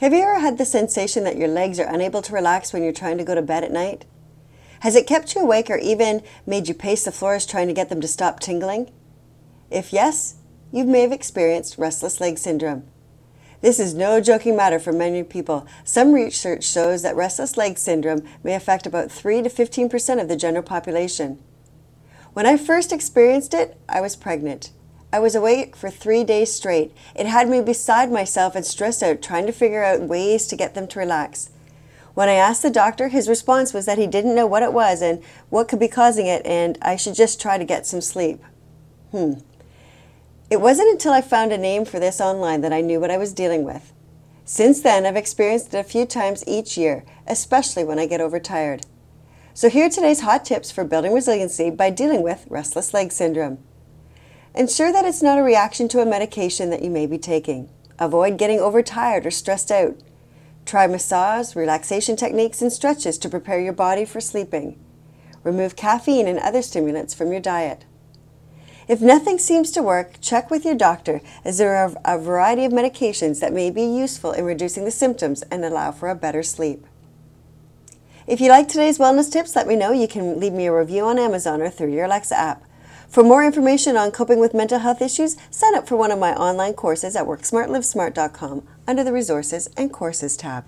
Have you ever had the sensation that your legs are unable to relax when you're trying to go to bed at night? Has it kept you awake or even made you pace the floors trying to get them to stop tingling? If yes, you may have experienced restless leg syndrome. This is no joking matter for many people. Some research shows that restless leg syndrome may affect about 3 to 15% of the general population. When I first experienced it, I was pregnant. I was awake for three days straight. It had me beside myself and stressed out trying to figure out ways to get them to relax. When I asked the doctor, his response was that he didn't know what it was and what could be causing it, and I should just try to get some sleep. Hmm. It wasn't until I found a name for this online that I knew what I was dealing with. Since then, I've experienced it a few times each year, especially when I get overtired. So, here are today's hot tips for building resiliency by dealing with restless leg syndrome. Ensure that it's not a reaction to a medication that you may be taking. Avoid getting overtired or stressed out. Try massage, relaxation techniques, and stretches to prepare your body for sleeping. Remove caffeine and other stimulants from your diet. If nothing seems to work, check with your doctor as there are a variety of medications that may be useful in reducing the symptoms and allow for a better sleep. If you like today's wellness tips, let me know. You can leave me a review on Amazon or through your Alexa app. For more information on coping with mental health issues, sign up for one of my online courses at WorkSmartLivesmart.com under the Resources and Courses tab.